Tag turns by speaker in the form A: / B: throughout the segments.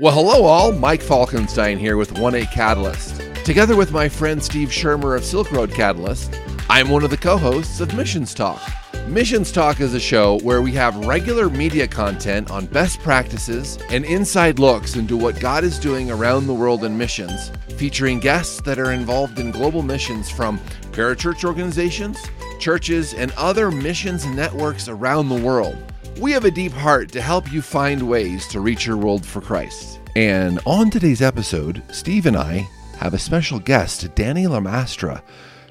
A: Well, hello, all. Mike Falkenstein here with 1 8 Catalyst. Together with my friend Steve Shermer of Silk Road Catalyst, I'm one of the co hosts of Missions Talk. Missions Talk is a show where we have regular media content on best practices and inside looks into what God is doing around the world in missions, featuring guests that are involved in global missions from parachurch organizations, churches, and other missions networks around the world. We have a deep heart to help you find ways to reach your world for Christ. And on today's episode, Steve and I have a special guest, Danny Lamastra,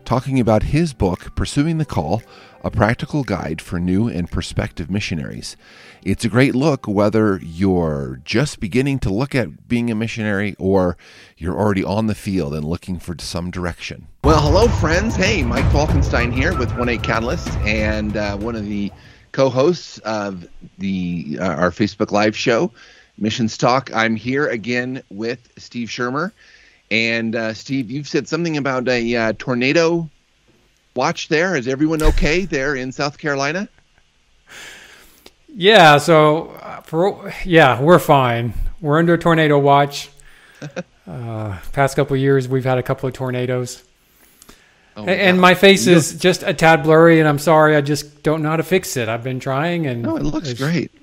A: talking about his book, Pursuing the Call A Practical Guide for New and Prospective Missionaries. It's a great look whether you're just beginning to look at being a missionary or you're already on the field and looking for some direction. Well, hello, friends. Hey, Mike Falkenstein here with 1 8 Catalyst and uh, one of the co-hosts of the uh, our Facebook Live show, Missions Talk. I'm here again with Steve Shermer, and uh, Steve, you've said something about a uh, tornado watch. There is everyone okay there in South Carolina?
B: Yeah. So uh, for yeah, we're fine. We're under a tornado watch. Uh, past couple of years, we've had a couple of tornadoes. Oh, and my face is just a tad blurry, and I'm sorry. I just don't know how to fix it. I've been trying, and
A: no, it looks great.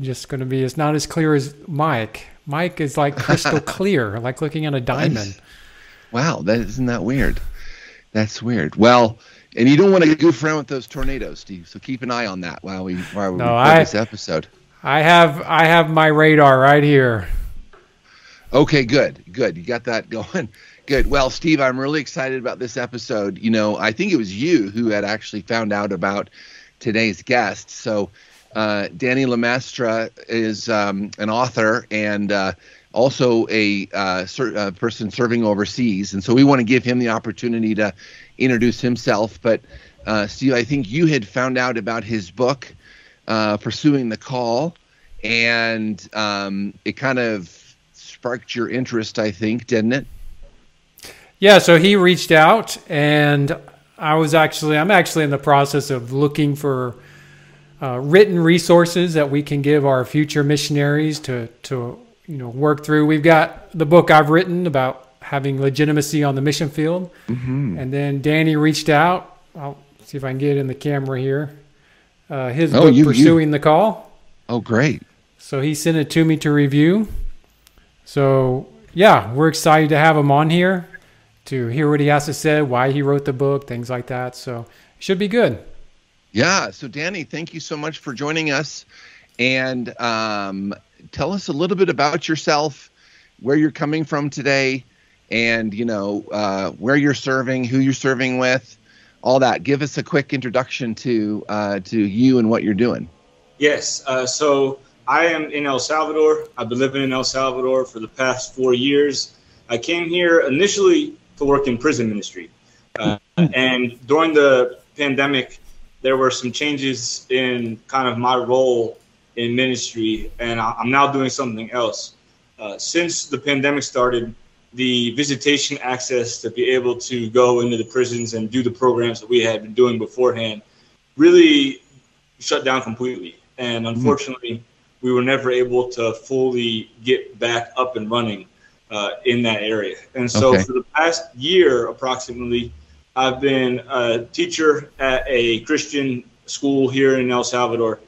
B: Just going to be. It's not as clear as Mike. Mike is like crystal clear, like looking at a diamond.
A: Wow, that isn't that weird. That's weird. Well, and you don't want to goof around with those tornadoes, Steve. So keep an eye on that while we while we no, I, this episode.
B: I have I have my radar right here.
A: Okay, good, good. You got that going. Good. Well, Steve, I'm really excited about this episode. You know, I think it was you who had actually found out about today's guest. So, uh, Danny Lamastra is um, an author and uh, also a uh, ser- uh, person serving overseas. And so we want to give him the opportunity to introduce himself. But, uh, Steve, I think you had found out about his book, uh, Pursuing the Call, and um, it kind of sparked your interest, I think, didn't it?
B: Yeah, so he reached out, and I was actually I'm actually in the process of looking for uh, written resources that we can give our future missionaries to to you know work through. We've got the book I've written about having legitimacy on the mission field, mm-hmm. and then Danny reached out. I'll see if I can get in the camera here. Uh, his oh, book you, "Pursuing you. the Call."
A: Oh, great!
B: So he sent it to me to review. So yeah, we're excited to have him on here to hear what he has to say, why he wrote the book, things like that. So it should be good.
A: Yeah. So Danny, thank you so much for joining us, and um, tell us a little bit about yourself, where you're coming from today, and you know uh, where you're serving, who you're serving with, all that. Give us a quick introduction to uh, to you and what you're doing.
C: Yes. Uh, so I am in El Salvador. I've been living in El Salvador for the past four years. I came here initially to work in prison ministry. Uh, and during the pandemic, there were some changes in kind of my role in ministry, and I'm now doing something else. Uh, since the pandemic started, the visitation access to be able to go into the prisons and do the programs that we had been doing beforehand really shut down completely. And mm-hmm. unfortunately, mm-hmm. we were never able to fully get back up and running uh, in that area. And so okay. for the past year, approximately, I've been a teacher at a Christian school here in El Salvador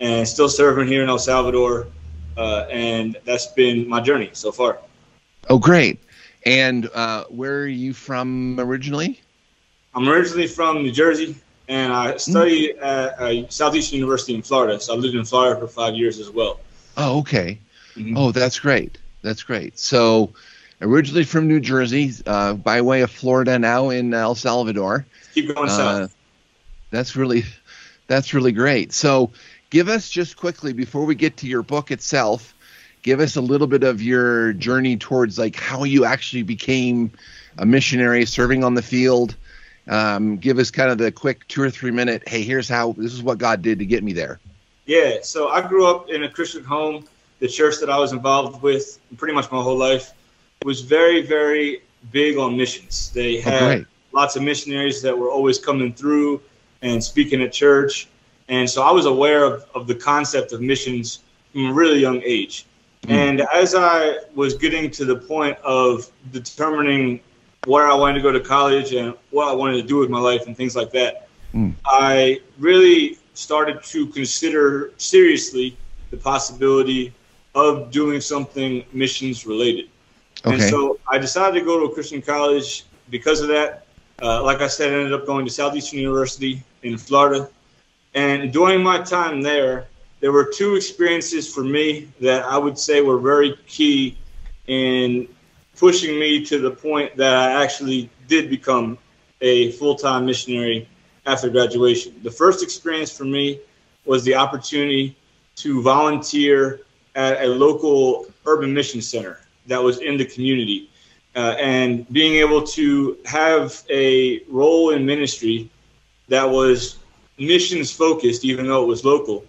C: and still serving here in El Salvador. Uh, and that's been my journey so far.
A: Oh, great. And uh, where are you from originally?
C: I'm originally from New Jersey, and I studied mm. at uh, Southeastern University in Florida. So I lived in Florida for five years as well.
A: Oh, okay. Mm-hmm. Oh, that's great. That's great. So, originally from New Jersey, uh, by way of Florida, now in El Salvador.
C: Keep going uh, south.
A: That's really, that's really great. So, give us just quickly before we get to your book itself. Give us a little bit of your journey towards like how you actually became a missionary serving on the field. Um, give us kind of the quick two or three minute. Hey, here's how. This is what God did to get me there.
C: Yeah. So I grew up in a Christian home the church that I was involved with pretty much my whole life was very, very big on missions. They oh, had oh, lots of missionaries that were always coming through and speaking at church. And so I was aware of, of the concept of missions from a really young age. Mm. And as I was getting to the point of determining where I wanted to go to college and what I wanted to do with my life and things like that, mm. I really started to consider seriously the possibility of doing something missions related. Okay. And so I decided to go to a Christian college because of that. Uh, like I said, I ended up going to Southeastern University in Florida. And during my time there, there were two experiences for me that I would say were very key in pushing me to the point that I actually did become a full time missionary after graduation. The first experience for me was the opportunity to volunteer at a local urban mission center that was in the community. Uh, and being able to have a role in ministry that was missions focused, even though it was local,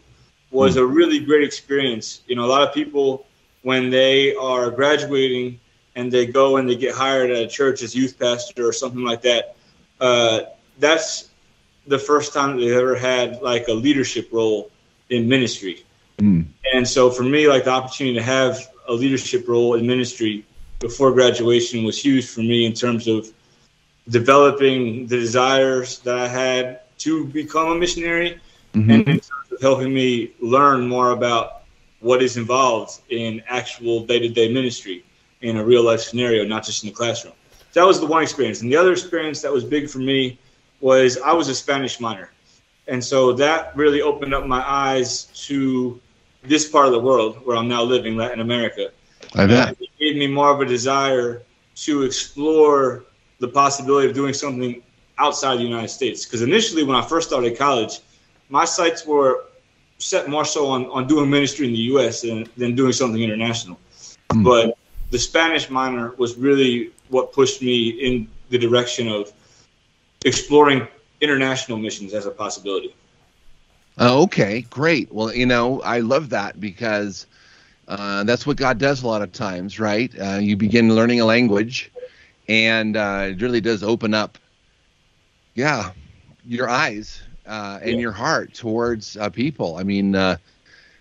C: was mm. a really great experience. You know, a lot of people, when they are graduating and they go and they get hired at a church as youth pastor or something like that, uh, that's the first time they've ever had like a leadership role in ministry. Mm. And so for me, like the opportunity to have a leadership role in ministry before graduation was huge for me in terms of developing the desires that I had to become a missionary mm-hmm. and in terms of helping me learn more about what is involved in actual day-to-day ministry in a real life scenario, not just in the classroom. That was the one experience. And the other experience that was big for me was I was a Spanish minor. And so that really opened up my eyes to this part of the world where I'm now living, Latin America.
A: I bet.
C: it gave me more of a desire to explore the possibility of doing something outside the United States. Because initially, when I first started college, my sights were set more so on, on doing ministry in the U.S. than, than doing something international. Mm. But the Spanish minor was really what pushed me in the direction of exploring international missions as a possibility.
A: Oh, okay, great. Well, you know, I love that because uh, that's what God does a lot of times, right? Uh, you begin learning a language, and uh, it really does open up, yeah, your eyes uh, and yeah. your heart towards uh, people. I mean, uh,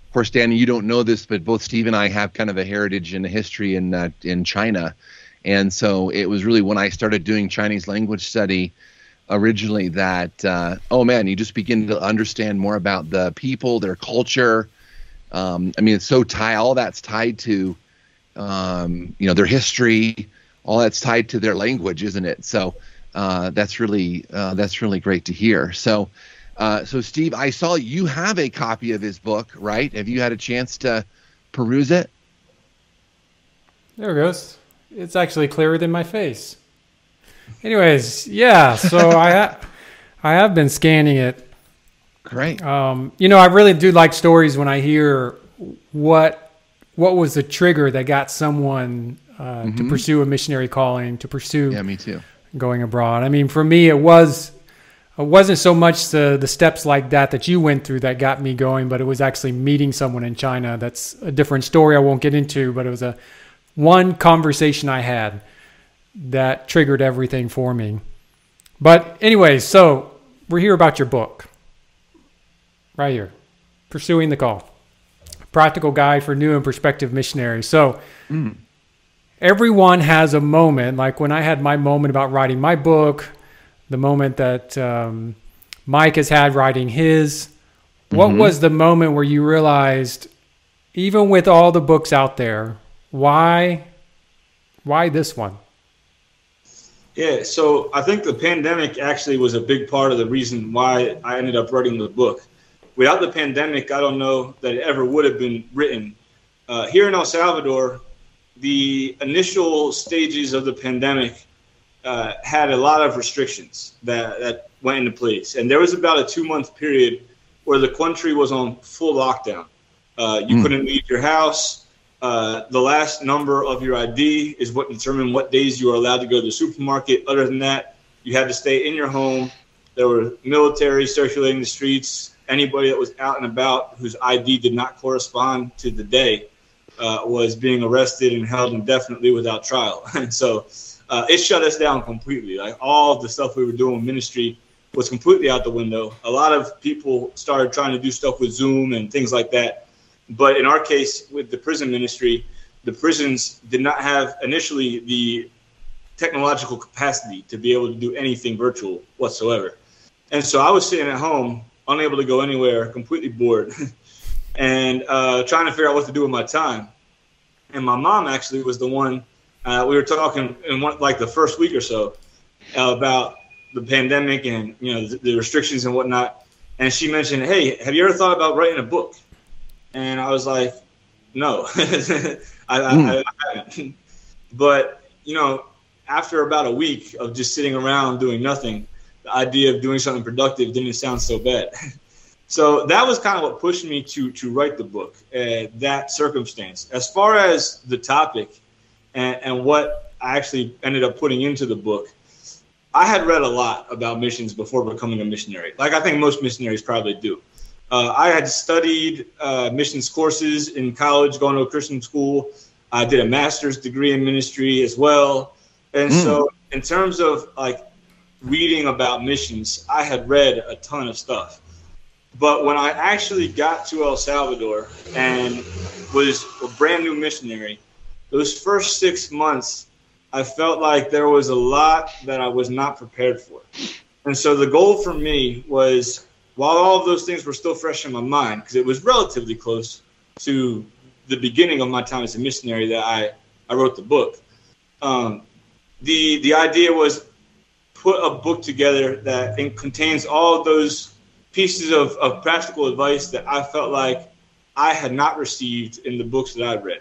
A: of course, Danny, you don't know this, but both Steve and I have kind of a heritage and a history in in China, and so it was really when I started doing Chinese language study originally that uh, oh man, you just begin to understand more about the people, their culture. Um, I mean, it's so tied. All that's tied to um, you know their history. All that's tied to their language, isn't it? So uh, that's really uh, that's really great to hear. So. Uh, so Steve, I saw you have a copy of his book, right? Have you had a chance to peruse it?
B: There it goes. It's actually clearer than my face. Anyways, yeah. So I ha- I have been scanning it.
A: Great.
B: Um, you know, I really do like stories when I hear what what was the trigger that got someone uh, mm-hmm. to pursue a missionary calling, to pursue
A: yeah, me too,
B: going abroad. I mean, for me, it was it wasn't so much the the steps like that that you went through that got me going, but it was actually meeting someone in China. That's a different story I won't get into, but it was a one conversation I had that triggered everything for me. But, anyways, so we're here about your book. Right here Pursuing the Call Practical Guide for New and Prospective Missionaries. So, mm. everyone has a moment, like when I had my moment about writing my book, the moment that um, Mike has had writing his. What mm-hmm. was the moment where you realized, even with all the books out there, why, why this one?
C: Yeah, so I think the pandemic actually was a big part of the reason why I ended up writing the book. Without the pandemic, I don't know that it ever would have been written. Uh, here in El Salvador, the initial stages of the pandemic uh, had a lot of restrictions that, that went into place. And there was about a two month period where the country was on full lockdown. Uh, you mm. couldn't leave your house. Uh, the last number of your ID is what determined what days you are allowed to go to the supermarket. Other than that, you had to stay in your home. There were military circulating the streets. Anybody that was out and about whose ID did not correspond to the day uh, was being arrested and held indefinitely without trial. and so uh, it shut us down completely. Like all the stuff we were doing with ministry was completely out the window. A lot of people started trying to do stuff with Zoom and things like that but in our case, with the prison ministry, the prisons did not have initially the technological capacity to be able to do anything virtual whatsoever. And so I was sitting at home, unable to go anywhere, completely bored, and uh, trying to figure out what to do with my time. And my mom actually was the one. Uh, we were talking in one, like the first week or so uh, about the pandemic and you know the, the restrictions and whatnot. And she mentioned, "Hey, have you ever thought about writing a book?" And I was like, "No, I, mm. I, I haven't." But you know, after about a week of just sitting around doing nothing, the idea of doing something productive didn't sound so bad. so that was kind of what pushed me to to write the book. Uh, that circumstance, as far as the topic and, and what I actually ended up putting into the book, I had read a lot about missions before becoming a missionary. Like I think most missionaries probably do. Uh, I had studied uh, missions courses in college, going to a Christian school. I did a master's degree in ministry as well. And mm. so, in terms of like reading about missions, I had read a ton of stuff. But when I actually got to El Salvador and was a brand new missionary, those first six months I felt like there was a lot that I was not prepared for. And so the goal for me was, while all of those things were still fresh in my mind, because it was relatively close to the beginning of my time as a missionary that I, I wrote the book. Um, the the idea was put a book together that contains all those pieces of, of practical advice that I felt like I had not received in the books that I'd read.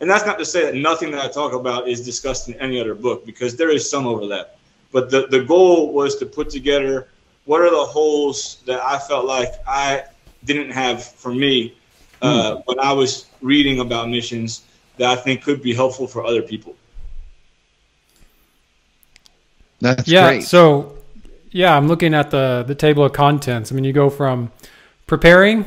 C: And that's not to say that nothing that I talk about is discussed in any other book because there is some overlap. But the, the goal was to put together what are the holes that I felt like I didn't have for me uh, mm. when I was reading about missions that I think could be helpful for other people.
A: That's
B: yeah,
A: great.
B: So, yeah, I'm looking at the the table of contents. I mean, you go from preparing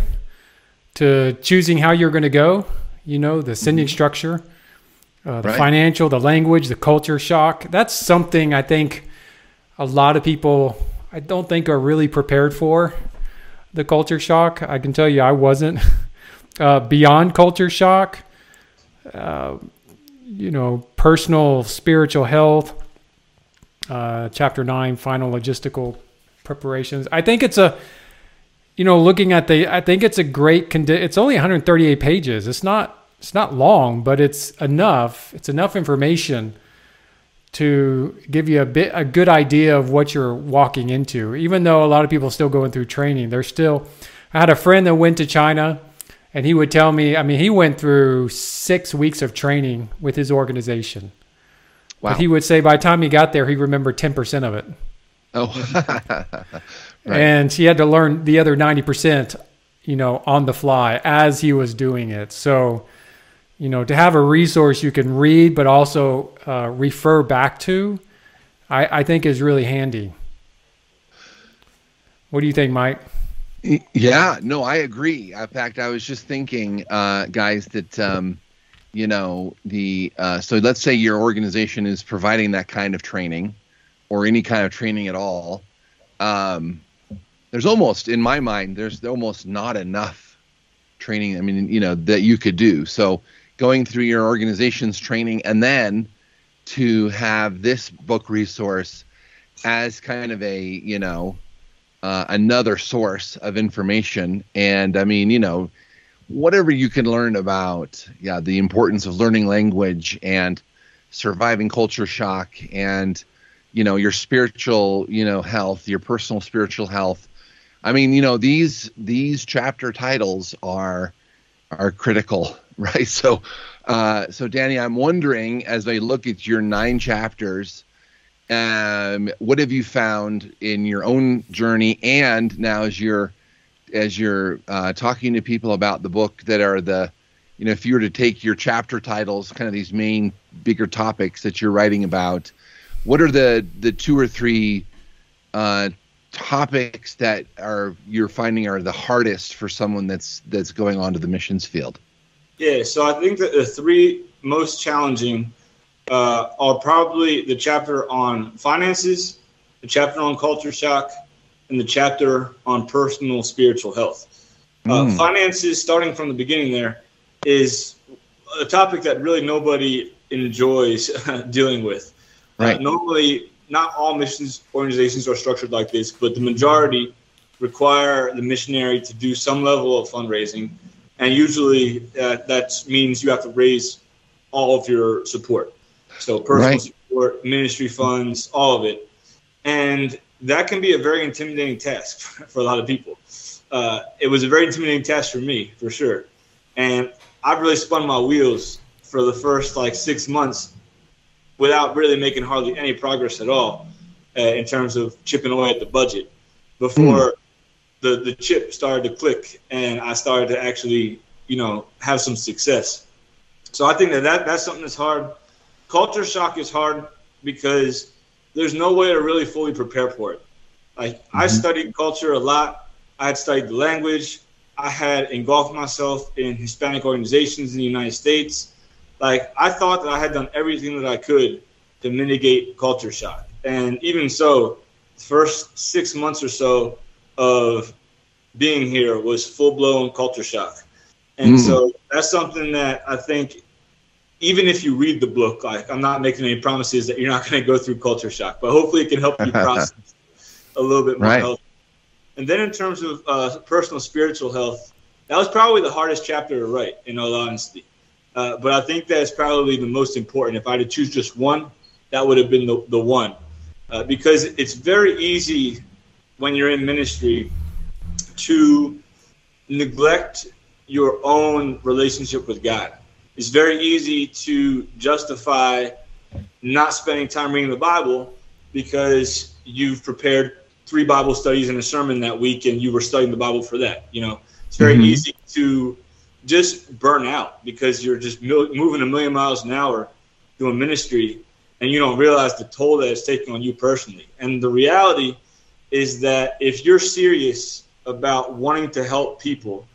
B: to choosing how you're going to go you know, the sending mm-hmm. structure, uh, the right. financial, the language, the culture shock. That's something I think a lot of people, I don't think, are really prepared for. The culture shock. I can tell you, I wasn't. Uh, beyond culture shock, uh, you know, personal spiritual health. Uh, chapter nine, final logistical preparations. I think it's a you know, looking at the, I think it's a great. Condi- it's only 138 pages. It's not, it's not long, but it's enough. It's enough information to give you a bit, a good idea of what you're walking into. Even though a lot of people are still going through training, they're still. I had a friend that went to China, and he would tell me. I mean, he went through six weeks of training with his organization. Wow. But he would say by the time he got there, he remembered 10% of it.
A: Oh.
B: Right. And he had to learn the other 90%, you know, on the fly as he was doing it. So, you know, to have a resource you can read, but also uh, refer back to, I, I think is really handy. What do you think, Mike?
A: Yeah, no, I agree. In fact, I was just thinking, uh, guys, that um, you know the uh, so let's say your organization is providing that kind of training, or any kind of training at all. Um, there's almost in my mind there's almost not enough training i mean you know that you could do so going through your organization's training and then to have this book resource as kind of a you know uh, another source of information. And i mean you know whatever you can learn about yeah the importance of learning language and surviving culture shock and you know your spiritual you know health your personal spiritual health. I mean, you know, these these chapter titles are are critical, right? So, uh, so Danny, I'm wondering as I look at your nine chapters, um, what have you found in your own journey, and now as you're as you're uh, talking to people about the book that are the, you know, if you were to take your chapter titles, kind of these main bigger topics that you're writing about, what are the the two or three uh, topics that are you're finding are the hardest for someone that's that's going on to the missions field?
C: Yeah, so I think that the three most challenging uh, are probably the chapter on finances, the chapter on culture shock, and the chapter on personal spiritual health. Uh, mm. Finances, starting from the beginning, there is a topic that really nobody enjoys dealing with. Uh, right. Uh, normally, not all missions organizations are structured like this, but the majority require the missionary to do some level of fundraising, and usually uh, that means you have to raise all of your support. So personal right. support, ministry funds, all of it, and that can be a very intimidating task for a lot of people. Uh, it was a very intimidating task for me, for sure, and I really spun my wheels for the first like six months without really making hardly any progress at all uh, in terms of chipping away at the budget before mm. The, the chip started to click and I started to actually, you know, have some success. So I think that, that that's something that's hard. Culture shock is hard because there's no way to really fully prepare for it. Like mm-hmm. I studied culture a lot. I had studied the language. I had engulfed myself in Hispanic organizations in the United States like I thought that I had done everything that I could to mitigate culture shock. And even so, the first six months or so of being here was full blown culture shock. And mm. so that's something that I think even if you read the book, like I'm not making any promises that you're not going to go through culture shock, but hopefully it can help you process a little bit more right. health. And then in terms of uh, personal spiritual health, that was probably the hardest chapter to write, in all honesty. Uh, but I think that's probably the most important. If I had to choose just one, that would have been the, the one. Uh, because it's very easy when you're in ministry to neglect your own relationship with God. It's very easy to justify not spending time reading the Bible because you've prepared three Bible studies and a sermon that week and you were studying the Bible for that. You know, it's very mm-hmm. easy to just burn out because you're just moving a million miles an hour doing ministry and you don't realize the toll that it's taking on you personally. And the reality is that if you're serious about wanting to help people,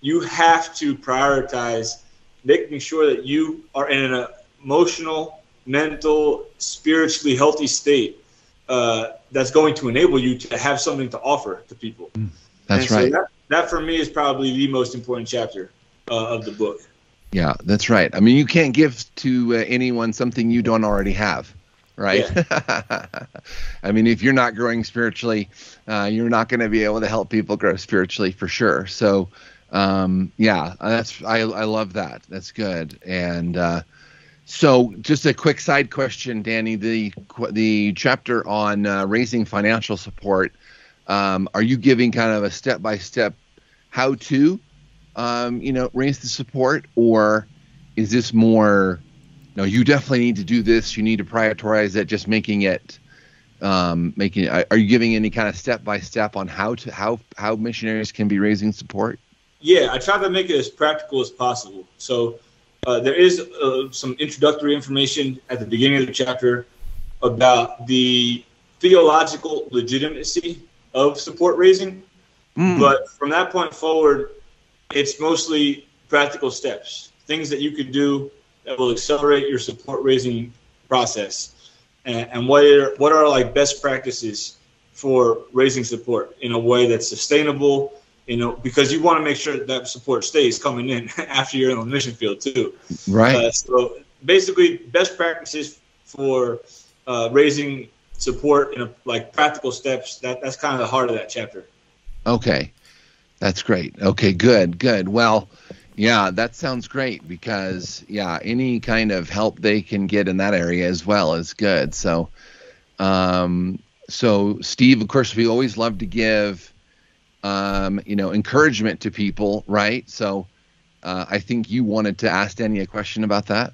C: you have to prioritize making sure that you are in an emotional, mental, spiritually healthy state uh, that's going to enable you to have something to offer to people.
A: Mm, that's right.
C: That, that for me is probably the most important chapter uh, of the book.
A: Yeah, that's right. I mean, you can't give to uh, anyone something you don't already have, right? Yeah. I mean, if you're not growing spiritually, uh, you're not going to be able to help people grow spiritually for sure. So, um, yeah, that's I I love that. That's good. And uh, so, just a quick side question, Danny. The the chapter on uh, raising financial support. Um, are you giving kind of a step by step how to um, you know, raise the support, or is this more? No, you definitely need to do this. You need to prioritize it. Just making it, um, making. It, are you giving any kind of step by step on how to how how missionaries can be raising support?
C: Yeah, I try to make it as practical as possible. So uh, there is uh, some introductory information at the beginning of the chapter about the theological legitimacy of support raising. Mm. But from that point forward, it's mostly practical steps, things that you could do that will accelerate your support raising process. And, and what are what are like best practices for raising support in a way that's sustainable, you know, because you want to make sure that support stays coming in after you're in the mission field too.
A: Right. Uh,
C: so basically, best practices for uh, raising support in a, like practical steps. That that's kind of the heart of that chapter.
A: Okay. That's great. Okay, good, good. Well, yeah, that sounds great because yeah, any kind of help they can get in that area as well is good. So, um, so Steve, of course, we always love to give, um, you know, encouragement to people, right? So, uh, I think you wanted to ask Danny a question about that.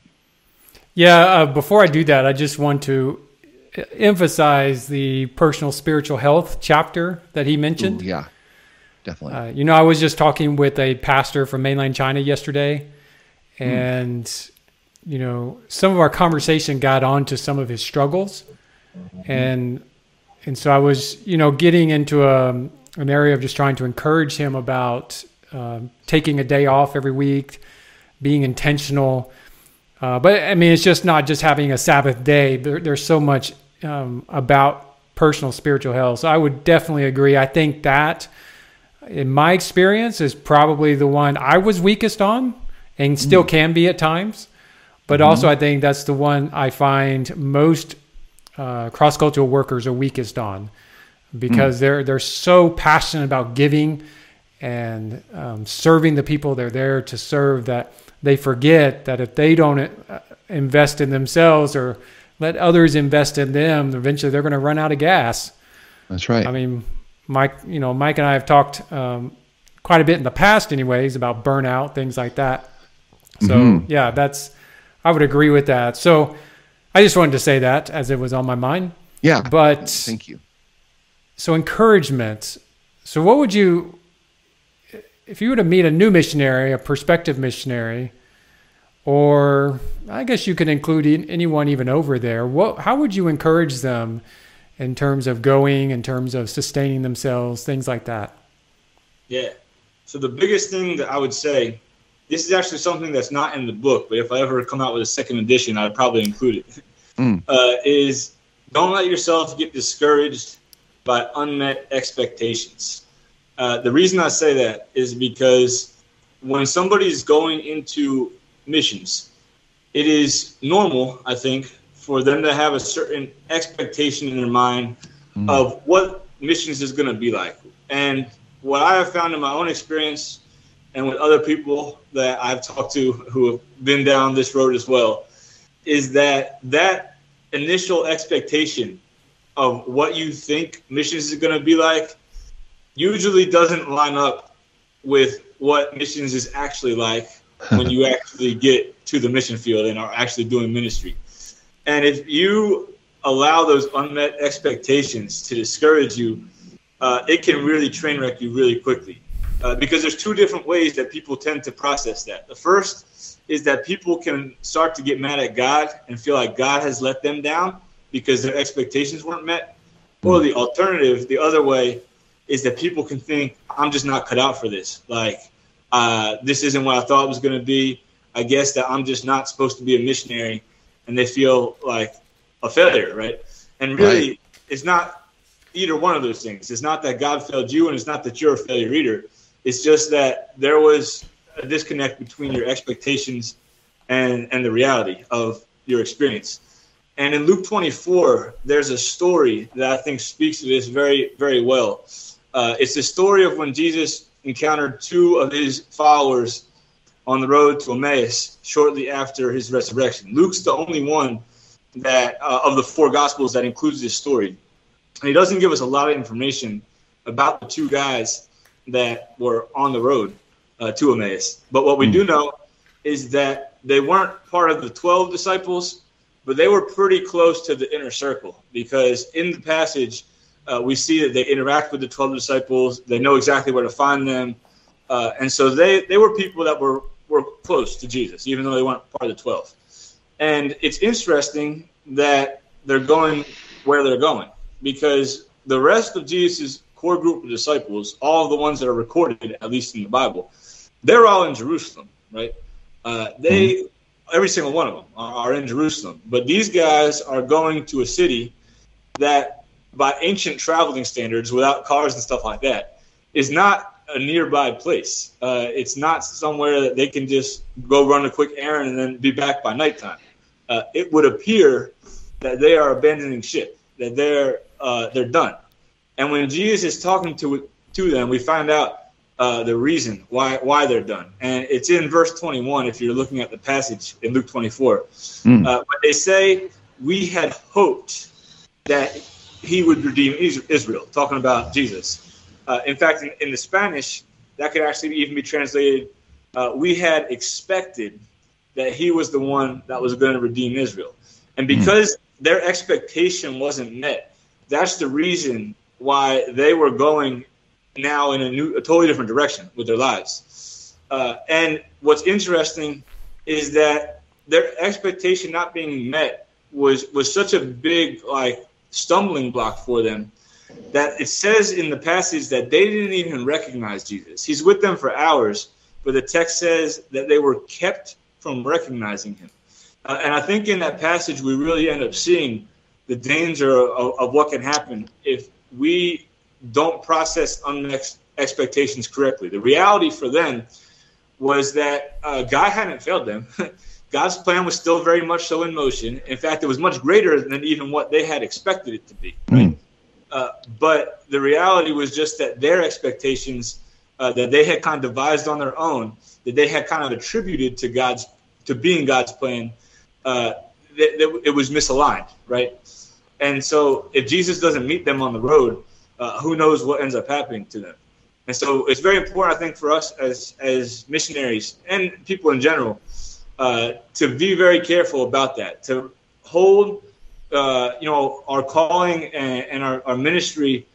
B: Yeah, uh, before I do that, I just want to emphasize the personal spiritual health chapter that he mentioned.
A: Ooh, yeah definitely. Uh,
B: you know, I was just talking with a pastor from mainland China yesterday, hmm. and mm. you know, some of our conversation got onto some of his struggles, and and so I was, you know, getting into a, an area of just trying to encourage him about um, taking a day off every week, being intentional. Uh, but I mean, it's just not just having a Sabbath day. There, there's so much um, about personal spiritual health. So I would definitely agree. I think that in my experience, is probably the one I was weakest on and still mm. can be at times. But mm-hmm. also, I think that's the one I find most uh, cross cultural workers are weakest on because mm. they're they're so passionate about giving and um, serving the people they're there to serve that they forget that if they don't uh, invest in themselves or let others invest in them, eventually they're going to run out of gas.
A: That's right.
B: I mean, Mike, you know, Mike and I have talked um, quite a bit in the past, anyways, about burnout, things like that. So mm-hmm. yeah, that's I would agree with that. So I just wanted to say that as it was on my mind.
A: Yeah.
B: But
A: thank you.
B: So encouragement. So what would you if you were to meet a new missionary, a prospective missionary, or I guess you could include anyone even over there. What, how would you encourage them in terms of going, in terms of sustaining themselves, things like that?
C: Yeah. So the biggest thing that I would say, this is actually something that's not in the book, but if I ever come out with a second edition, I'd probably include it. Mm. Uh, is don't let yourself get discouraged by unmet expectations. Uh, the reason I say that is because when somebody's going into missions. It is normal, I think, for them to have a certain expectation in their mind mm. of what missions is going to be like. And what I have found in my own experience and with other people that I've talked to who have been down this road as well is that that initial expectation of what you think missions is going to be like usually doesn't line up with what missions is actually like when you actually get to the mission field and are actually doing ministry. And if you allow those unmet expectations to discourage you, uh, it can really train wreck you really quickly. Uh, because there's two different ways that people tend to process that. The first is that people can start to get mad at God and feel like God has let them down because their expectations weren't met. Or the alternative, the other way, is that people can think, I'm just not cut out for this. Like, uh, this isn't what I thought it was going to be. I guess that I'm just not supposed to be a missionary, and they feel like a failure, right? And really, right. it's not either one of those things. It's not that God failed you, and it's not that you're a failure either. It's just that there was a disconnect between your expectations and and the reality of your experience. And in Luke 24, there's a story that I think speaks to this very, very well. Uh, it's the story of when Jesus encountered two of his followers on the road to Emmaus shortly after his resurrection. Luke's the only one that uh, of the four gospels that includes this story. And he doesn't give us a lot of information about the two guys that were on the road uh, to Emmaus. But what we do hmm. know is that they weren't part of the 12 disciples, but they were pretty close to the inner circle because in the passage, uh, we see that they interact with the 12 disciples. They know exactly where to find them. Uh, and so they, they were people that were, were close to Jesus, even though they weren't part of the 12. And it's interesting that they're going where they're going because the rest of Jesus' core group of disciples, all of the ones that are recorded, at least in the Bible, they're all in Jerusalem, right? Uh, they, mm-hmm. every single one of them are, are in Jerusalem. But these guys are going to a city that by ancient traveling standards, without cars and stuff like that, is not a nearby place. Uh, it's not somewhere that they can just go run a quick errand and then be back by nighttime. Uh, it would appear that they are abandoning ship, that they're uh, they're done. And when Jesus is talking to to them, we find out uh, the reason why why they're done, and it's in verse 21. If you're looking at the passage in Luke 24, mm. but they say, "We had hoped that he would redeem Israel, talking about Jesus. Uh, in fact, in, in, the Spanish, that could actually even be translated uh, we had expected that he was the one that was going to redeem Israel. And hmm. because mm. their expectation wasn't met, that's the reason why they were going now in a new, a totally different direction with their lives. Uh, and what's interesting is that their expectation not being met was was such a big like stumbling block for them that it says in the passage that they didn't even recognize Jesus. He's with them for hours, but the text says that they were kept from recognizing him. Uh, and I think in that passage, we really end up seeing the danger of, of what can happen if we don't process unmet expectations correctly. The reality for them was that uh, God hadn't failed them. God's plan was still very much so in motion. In fact, it was much greater than even what they had expected it to be. Right? Mm. Uh, but the reality was just that their expectations uh, that they had kind of devised on their own, that they had kind of attributed to God's to being God's plan, uh, it was misaligned, right? And so, if Jesus doesn't meet them on the road, uh, who knows what ends up happening to them? And so, it's very important, I think, for us as as missionaries and people in general uh, to be very careful about that, to hold, uh, you know, our calling and, and our, our ministry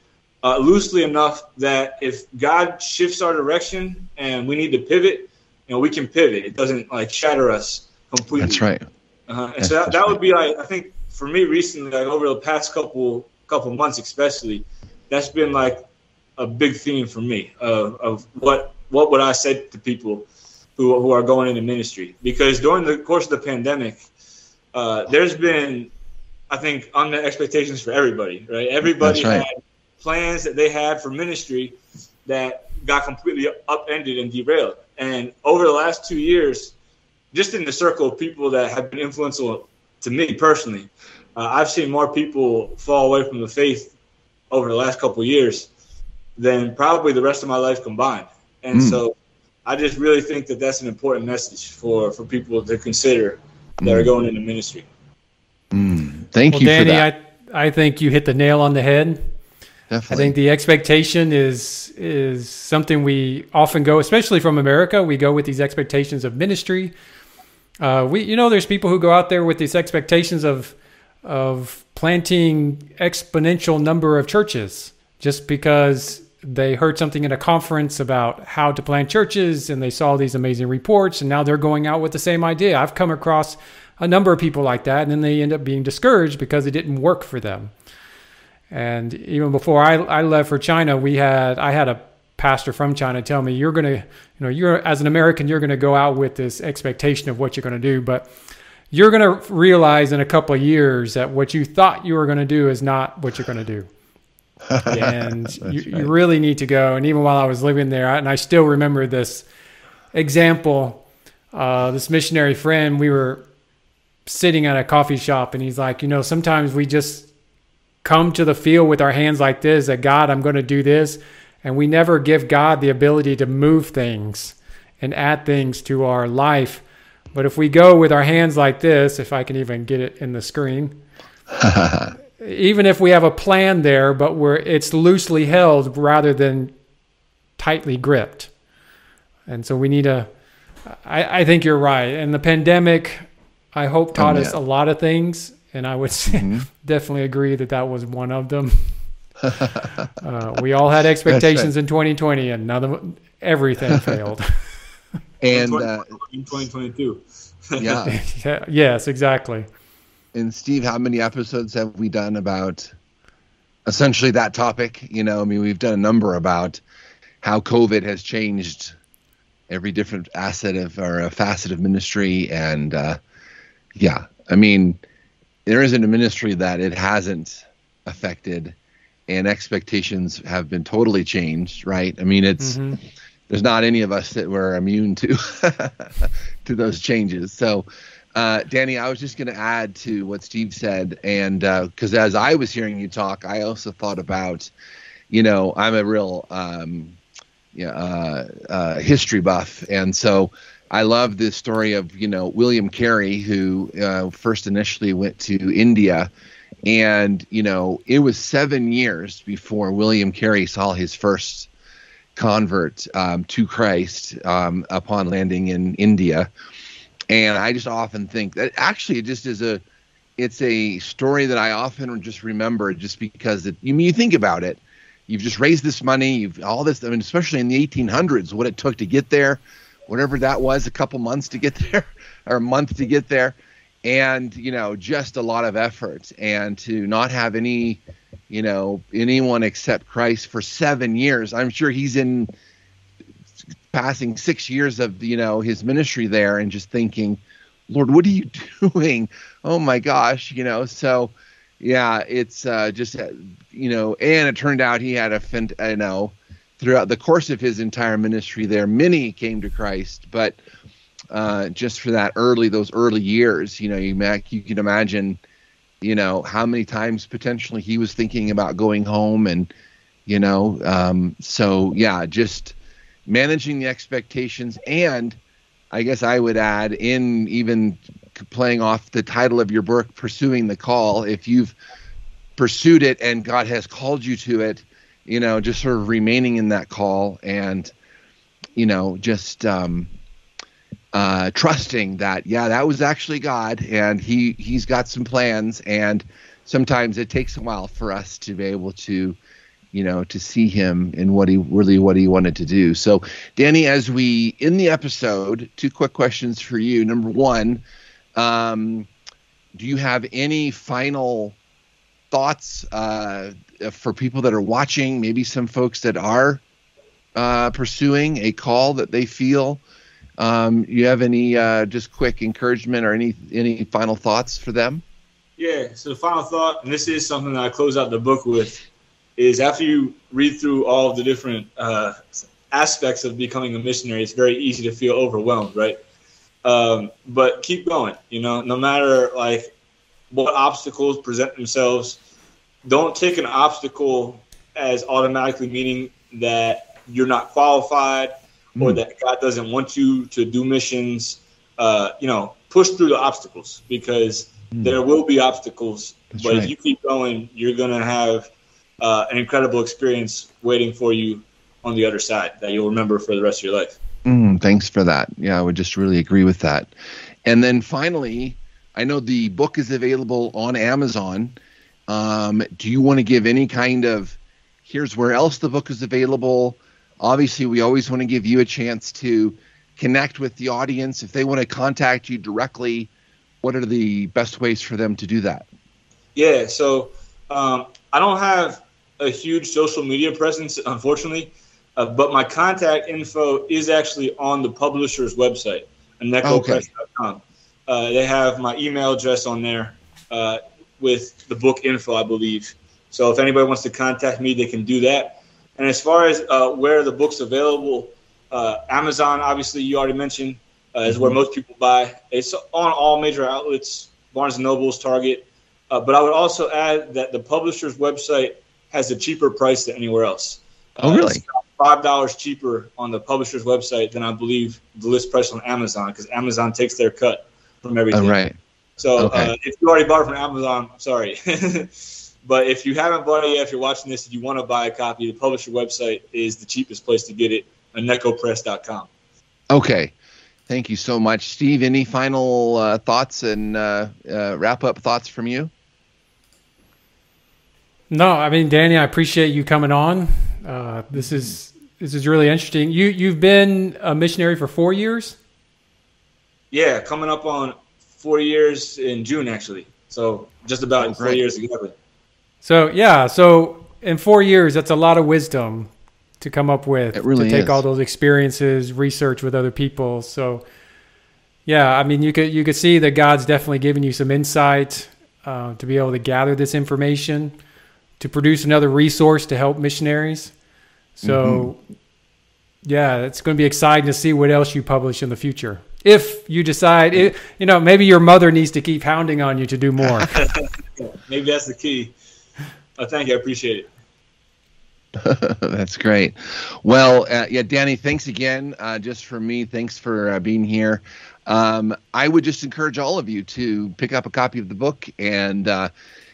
C: uh, loosely enough that if God shifts our direction and we need to pivot, you know, we can pivot. It doesn't like shatter us completely.
A: That's right.
C: Uh-huh. And That's so that, that would be like I think for me recently, like over the past couple couple months, especially, that's been like a big theme for me of, of what what would I say to people who who are going into ministry because during the course of the pandemic, uh, there's been I think unmet expectations for everybody. Right, everybody right. had plans that they had for ministry that got completely upended and derailed. And over the last two years, just in the circle of people that have been influential to me personally, uh, I've seen more people fall away from the faith over the last couple years than probably the rest of my life combined. And mm. so I just really think that that's an important message for, for people to consider that mm. are hmm. going into ministry.
A: Mm. Thank
B: well,
A: you
B: Danny,
A: I,
B: I think you hit the nail on the head.
A: Definitely.
B: I think the expectation is is something we often go, especially from America. We go with these expectations of ministry. Uh, we, you know, there's people who go out there with these expectations of of planting exponential number of churches just because they heard something at a conference about how to plant churches and they saw these amazing reports and now they're going out with the same idea. I've come across a number of people like that and then they end up being discouraged because it didn't work for them. And even before I, I left for China, we had I had a pastor from China tell me you're gonna you know you're as an American you're gonna go out with this expectation of what you're gonna do, but you're gonna realize in a couple of years that what you thought you were gonna do is not what you're gonna do. and you, right. you really need to go. And even while I was living there, and I still remember this example. Uh, this missionary friend, we were sitting at a coffee shop, and he's like, you know, sometimes we just come to the field with our hands like this that God, I'm going to do this. And we never give God the ability to move things and add things to our life. But if we go with our hands like this, if I can even get it in the screen, even if we have a plan there, but we're it's loosely held rather than tightly gripped. And so we need a I, I think you're right. And the pandemic, I hope taught oh, yeah. us a lot of things and I would mm-hmm. definitely agree that that was one of them. uh, we all had expectations right. in 2020, and none of everything failed.
A: and uh,
C: in 2022.
A: yeah.
B: yeah. Yes, exactly.
A: And Steve, how many episodes have we done about essentially that topic? You know, I mean, we've done a number about how COVID has changed every different asset of or a facet of ministry, and uh, yeah, I mean there isn't a ministry that it hasn't affected and expectations have been totally changed right? I mean it's mm-hmm. there's not any of us that were immune to to those changes. So uh, danny i was just going to add to what steve said and because uh, as i was hearing you talk i also thought about you know i'm a real um, yeah, uh, uh history buff and so I love this story of you know William Carey, who uh, first initially went to India, and you know it was seven years before William Carey saw his first convert um, to Christ um, upon landing in India. And I just often think that actually it just is a it's a story that I often just remember just because it, you you think about it, you've just raised this money, you've all this I mean especially in the 1800s what it took to get there whatever that was, a couple months to get there or a month to get there. And, you know, just a lot of effort and to not have any, you know, anyone except Christ for seven years. I'm sure he's in passing six years of, you know, his ministry there and just thinking, Lord, what are you doing? Oh my gosh, you know, so yeah, it's uh, just, uh, you know, and it turned out he had a, you know, throughout the course of his entire ministry there, many came to Christ, but uh, just for that early, those early years, you know, you, you can imagine, you know, how many times potentially he was thinking about going home and, you know, um, so yeah, just managing the expectations. And I guess I would add in even playing off the title of your book, Pursuing the Call, if you've pursued it and God has called you to it, you know, just sort of remaining in that call and, you know, just um, uh, trusting that, yeah, that was actually God and he, he's got some plans. And sometimes it takes a while for us to be able to, you know, to see him and what he really what he wanted to do. So, Danny, as we in the episode, two quick questions for you. Number one, um, do you have any final thoughts uh, for people that are watching? Maybe some folks that are uh, pursuing a call that they feel. Um, you have any uh, just quick encouragement or any any final thoughts for them?
C: Yeah. So the final thought, and this is something that I close out the book with, is after you read through all the different uh, aspects of becoming a missionary, it's very easy to feel overwhelmed, right? Um, but keep going. You know, no matter like what obstacles present themselves, don't take an obstacle as automatically meaning that you're not qualified mm. or hmm. that God doesn't want you to do missions. Uh, you know, push through the obstacles because mm. there will be obstacles. That's but right. if you keep going, you're gonna have uh, an incredible experience waiting for you on the other side that you'll remember for the rest of your life.
A: Mm, thanks for that. Yeah, I would just really agree with that. And then finally, I know the book is available on Amazon. Um, do you want to give any kind of here's where else the book is available? Obviously, we always want to give you a chance to connect with the audience. If they want to contact you directly, what are the best ways for them to do that?
C: Yeah, so um, I don't have a huge social media presence, unfortunately. Uh, but my contact info is actually on the publisher's website, necopress.com. Okay. Uh, they have my email address on there uh, with the book info, I believe. So if anybody wants to contact me, they can do that. And as far as uh, where the book's available, uh, Amazon, obviously, you already mentioned, uh, is where mm-hmm. most people buy. It's on all major outlets, Barnes and Nobles, Target. but I would also add that the publisher's website has a cheaper price than anywhere else.
A: Oh, really?
C: five dollars cheaper on the publisher's website than I believe the list price on Amazon because Amazon takes their cut from everything.
A: Oh, right.
C: So okay. uh, if you already bought it from Amazon, I'm sorry. but if you haven't bought it yet, if you're watching this and you want to buy a copy, the publisher website is the cheapest place to get it, necopress.com.
A: Okay. Thank you so much. Steve, any final uh, thoughts and uh, uh wrap up thoughts from you?
B: No, I mean, Danny, I appreciate you coming on. Uh, this is this is really interesting. You you've been a missionary for four years.
C: Yeah, coming up on four years in June, actually. So just about oh, four years exactly.
B: So yeah, so in four years, that's a lot of wisdom to come up with.
A: It really
B: to take
A: is.
B: all those experiences, research with other people. So yeah, I mean, you could you could see that God's definitely giving you some insight uh, to be able to gather this information to produce another resource to help missionaries. So, mm-hmm. yeah, it's going to be exciting to see what else you publish in the future. If you decide, it, you know, maybe your mother needs to keep hounding on you to do more.
C: maybe that's the key. Oh, thank you. I appreciate it.
A: That's great. Well, uh, yeah, Danny, thanks again. Uh, just for me, thanks for uh, being here. Um, I would just encourage all of you to pick up a copy of the book and uh,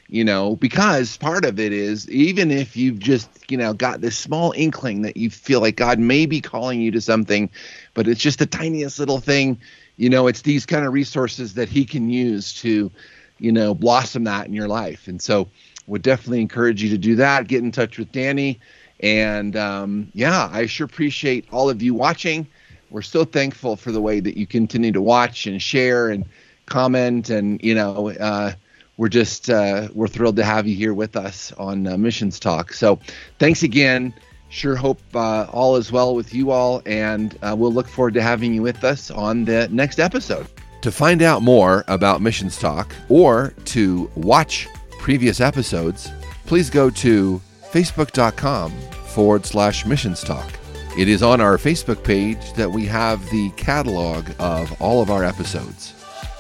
A: you know, because part of it is even if you've just, you know, got this small inkling that you feel like God may be calling you to something, but it's just the tiniest little thing, you know, it's these kind of resources that He can use to, you know, blossom that in your life. And so, would definitely encourage you to do that. Get in touch with Danny. And um, yeah, I sure appreciate all of you watching. We're so thankful for the way that you continue to watch and share and comment and, you know, uh, we're just uh, we're thrilled to have you here with us on uh, Missions Talk. So thanks again. Sure hope uh, all is well with you all, and uh, we'll look forward to having you with us on the next episode. To find out more about Missions Talk or to watch previous episodes, please go to facebook.com forward slash missions talk. It is on our Facebook page that we have the catalog of all of our episodes.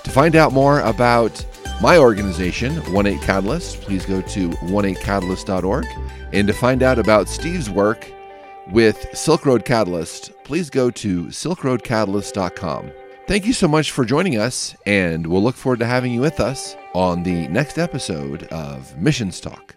A: To find out more about my organization, 18 Catalyst, please go to 18catalyst.org. And to find out about Steve's work with Silk Road Catalyst, please go to silkroadcatalyst.com. Thank you so much for joining us, and we'll look forward to having you with us on the next episode of Missions Talk.